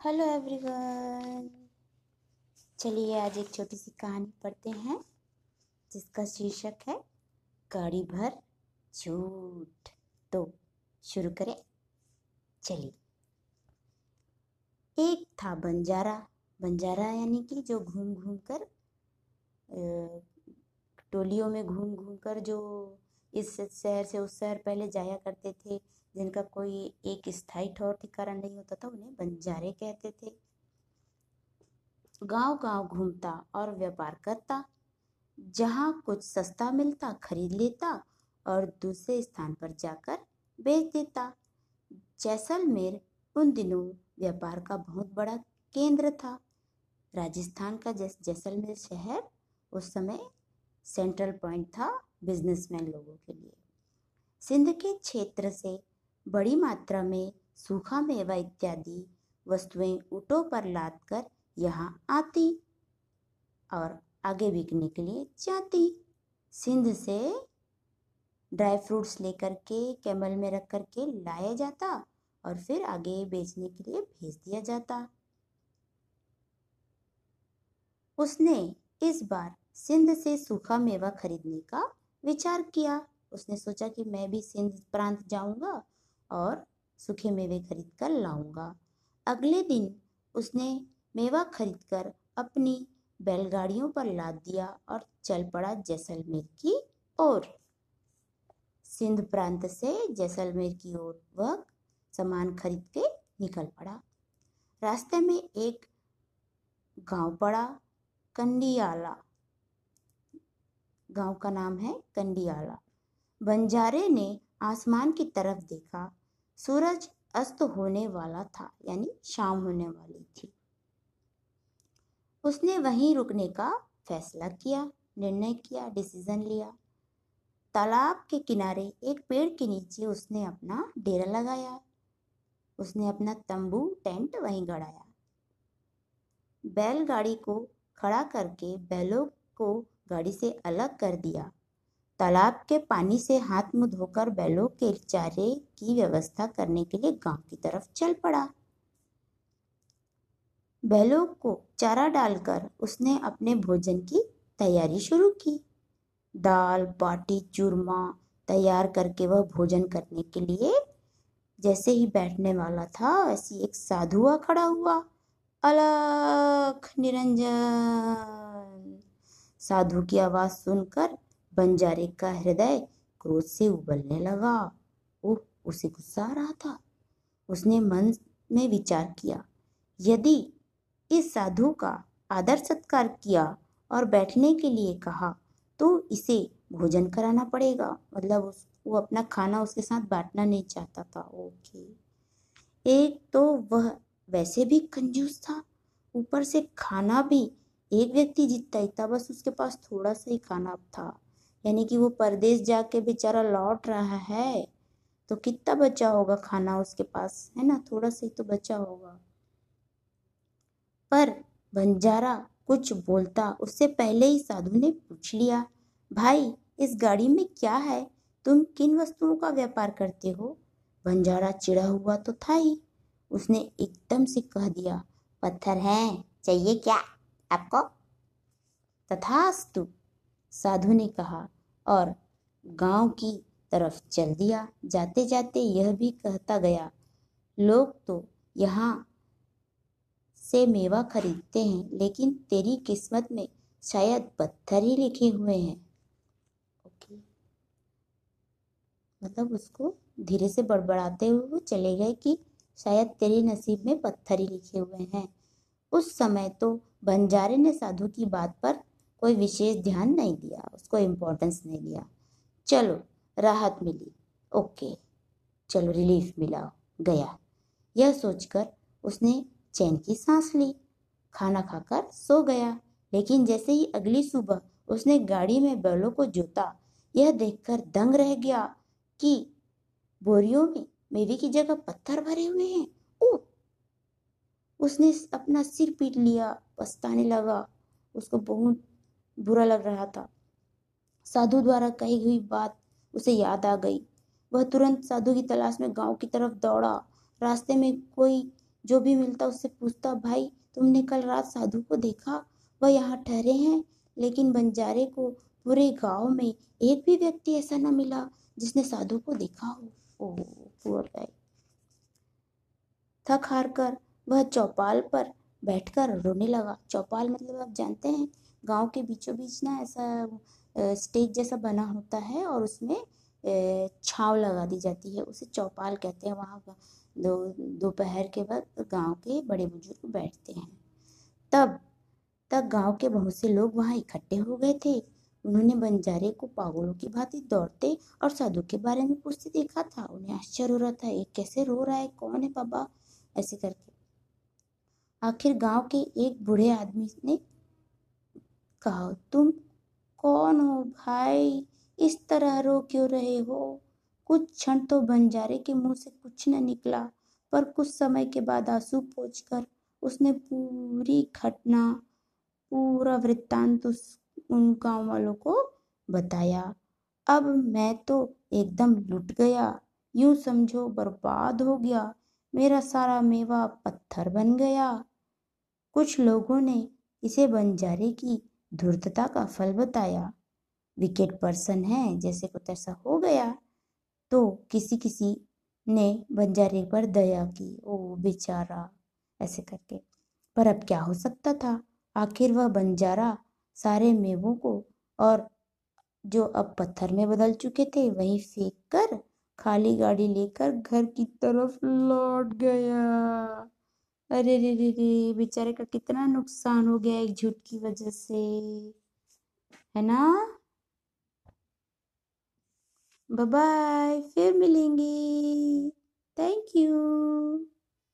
Hello everyone चलिए आज एक छोटी सी कहानी पढ़ते हैं, जिसका शीर्षक है गाड़ी भर झूठ। तो शुरू करें। चलिए। एक था बंजारा बंजारा यानी कि जो घूम घूम कर टोलियों में घूम घूम कर जो इस शहर से उस शहर पहले जाया करते थे, जिनका कोई एक स्थायी ठौर ठिकाना नहीं होता था, उन्हें बंजारे कहते थे। गाँव गाँव घूमता और व्यापार करता, जहाँ कुछ सस्ता मिलता, खरीद लेता और दूसरे स्थान पर जाकर बेच देता। जैसलमेर उन दिनों व्यापार का बहुत बड़ा केंद्र था। राजस्थान का जैस जैसलमेर शहर उस समय सेंट्रल पॉइंट था बिजनेसमैन लोगों के लिए। सिंध के क्षेत्र से बड़ी मात्रा में सूखा मेवा इत्यादि वस्तुएँ ऊँटों पर लाद कर यहाँ आती और आगे बिकने के लिए जाती। सिंध से ड्राई फ्रूट्स लेकर के, कैमल में रख कर के लाया जाता और फिर आगे बेचने के लिए भेज दिया जाता। उसने इस बार सिंध से सूखा मेवा खरीदने का विचार किया। उसने सोचा कि मैं भी सिंध प्रांत जाऊँगा और सूखे मेवे खरीद कर लाऊँगा। अगले दिन उसने मेवा खरीदकर अपनी बैलगाड़ियों पर लाद दिया और चल पड़ा जैसलमेर की ओर। सिंध प्रांत से जैसलमेर की ओर वह सामान खरीद के निकल पड़ा। रास्ते में एक गाँव पड़ा, कंडियाला। गाँव का नाम है कंडियाला। बंजारे ने आसमान की तरफ़ देखा। सूरज अस्त होने वाला था, यानी शाम होने वाली थी। उसने वहीं रुकने का फैसला किया, निर्णय किया, डिसीज़न लिया। तालाब के किनारे एक पेड़ के नीचे उसने अपना डेरा लगाया। उसने अपना तंबू, टेंट वहीं गड़ाया। बैलगाड़ी को खड़ा करके बैलों को गाड़ी से अलग कर दिया। तालाब के पानी से हाथ मुँह धोकर बैलों के चारे की व्यवस्था करने के लिए गाँव की तरफ़ चल पड़ा। बैलों को चारा डालकर उसने अपने भोजन की तैयारी शुरू की। दाल, बाटी, चूरमा तैयार करके वह भोजन करने के लिए जैसे ही बैठने वाला था वैसे एक साधुआ खड़ा हुआ। अलख, निरंजन। साधु की आवाज़ सुनकर बंजारे का हृदय क्रोध से उबलने लगा। ओह उसे गुस्सा आ रहा था। उसने मन में विचार किया, यदि इस साधु का आदर सत्कार किया और बैठने के लिए कहा तो इसे भोजन कराना पड़ेगा। मतलब उस, वो अपना खाना उसके साथ बांटना नहीं चाहता था। ओके। एक तो वह वैसे भी कंजूस था। ऊपर से खाना भी एक व्यक्ति जीतता ही था बस उसके पास थोड़ा सा ही खाना था। यानी कि वो परदेश जाके बेचारा लौट रहा है तो कितना बचा होगा खाना उसके पास, है ना? थोड़ा सा ही तो बचा होगा। पर बंजारा कुछ बोलता, उससे पहले ही साधु ने पूछ लिया, भाई, इस गाड़ी में क्या है? तुम किन वस्तुओं का व्यापार करते हो? बंजारा चिड़ा हुआ तो था ही। उसने एकदम से कह दिया, पत्थर हैं, चाहिए क्या? आपको तथास्तु, साधु ने कहा, और गाँव की तरफ़ चल दिया। जाते जाते यह भी कहता गया, लोग तो यहाँ से मेवा खरीदते हैं, लेकिन तेरी किस्मत में शायद पत्थर ही लिखे हुए हैं। ओके। मतलब उसको धीरे से बड़बड़ाते हुए वो चले गए कि शायद तेरे नसीब में पत्थर ही लिखे हुए हैं। उस समय तो बंजारे ने साधु की बात पर कोई विशेष ध्यान नहीं दिया, उसको इम्पोर्टेंस नहीं दिया चलो, राहत मिली। ओके, चलो रिलीफ मिला, गया। यह सोचकर उसने चैन की सांस ली। खाना खाकर सो गया। लेकिन जैसे ही अगली सुबह उसने गाड़ी में बैलों को जोता, यह देखकर दंग रह गया कि बोरियों में मेवे की जगह पत्थर भरे हुए हैं। ओ उसने अपना सिर पीट लिया, पछताने लगा। उसको बहुत बुरा लग रहा था। साधु द्वारा कही हुई बात उसे याद आ गई। वह तुरंत साधु की तलाश में गाँव की तरफ़ दौड़ा। रास्ते में कोई जो भी मिलता उससे पूछता, भाई, तुमने कल रात साधु को देखा? वह यहाँ ठहरे हैं, लेकिन बंजारे को पूरे गाँव में एक भी व्यक्ति ऐसा न मिला जिसने साधु को देखा हो। ओह पुअर गाय थक हार कर वह चौपाल पर बैठकर रोने लगा। चौपाल मतलब आप जानते हैं, गाँव के बीचों बीच ना ऐसा स्टेज जैसा बना होता है और उसमें छाव लगा दी जाती है। उसे चौपाल कहते हैं। वहाँ दो, दोपहर के वक्त गाँव के बड़े बुज़ुर्ग बैठते हैं। तब तक गाँव के बहुत से लोग वहाँ इकट्ठे हो गए थे। उन्होंने बंजारे को पागलों की भांति दौड़ते और साधु के बारे में पूछते देखा था। उन्हें आश्चर्य हो रहा था एक कैसे रो रहा है? कौन है बाबा? ऐसे करके आखिर गाँव के एक बूढ़े आदमी ने कहा, तुम कौन हो भाई? इस तरह रो क्यों रहे हो? कुछ क्षण तो बंजारे के मुँह से कुछ न निकला, पर कुछ समय के बाद आँसू पोंछकर उसने पूरी घटना, पूरा वृत्तांत उस, उन गाँव वालों को बताया। अब मैं तो एकदम लुट गया। यूँ समझो बर्बाद हो गया। मेरा सारा मेवा पत्थर बन गया। कुछ लोगों ने इसे बंजारे की धूर्तता का फल बताया। विकेट पर्सन है, जैसे को ऐसा हो गया तो किसी किसी ने बंजारे पर दया की। ओ, बेचारा, ऐसे करके। पर अब क्या हो सकता था? आखिर वह बंजारा सारे मेवों को और जो अब पत्थर में बदल चुके थे, वहीं फेंक कर खाली गाड़ी लेकर घर की तरफ़ लौट गया। अरे रे रे रे, बेचारे का कितना नुकसान हो गया एक झूठ की वजह से। है ना? बाय बाय फिर मिलेंगे। Thank you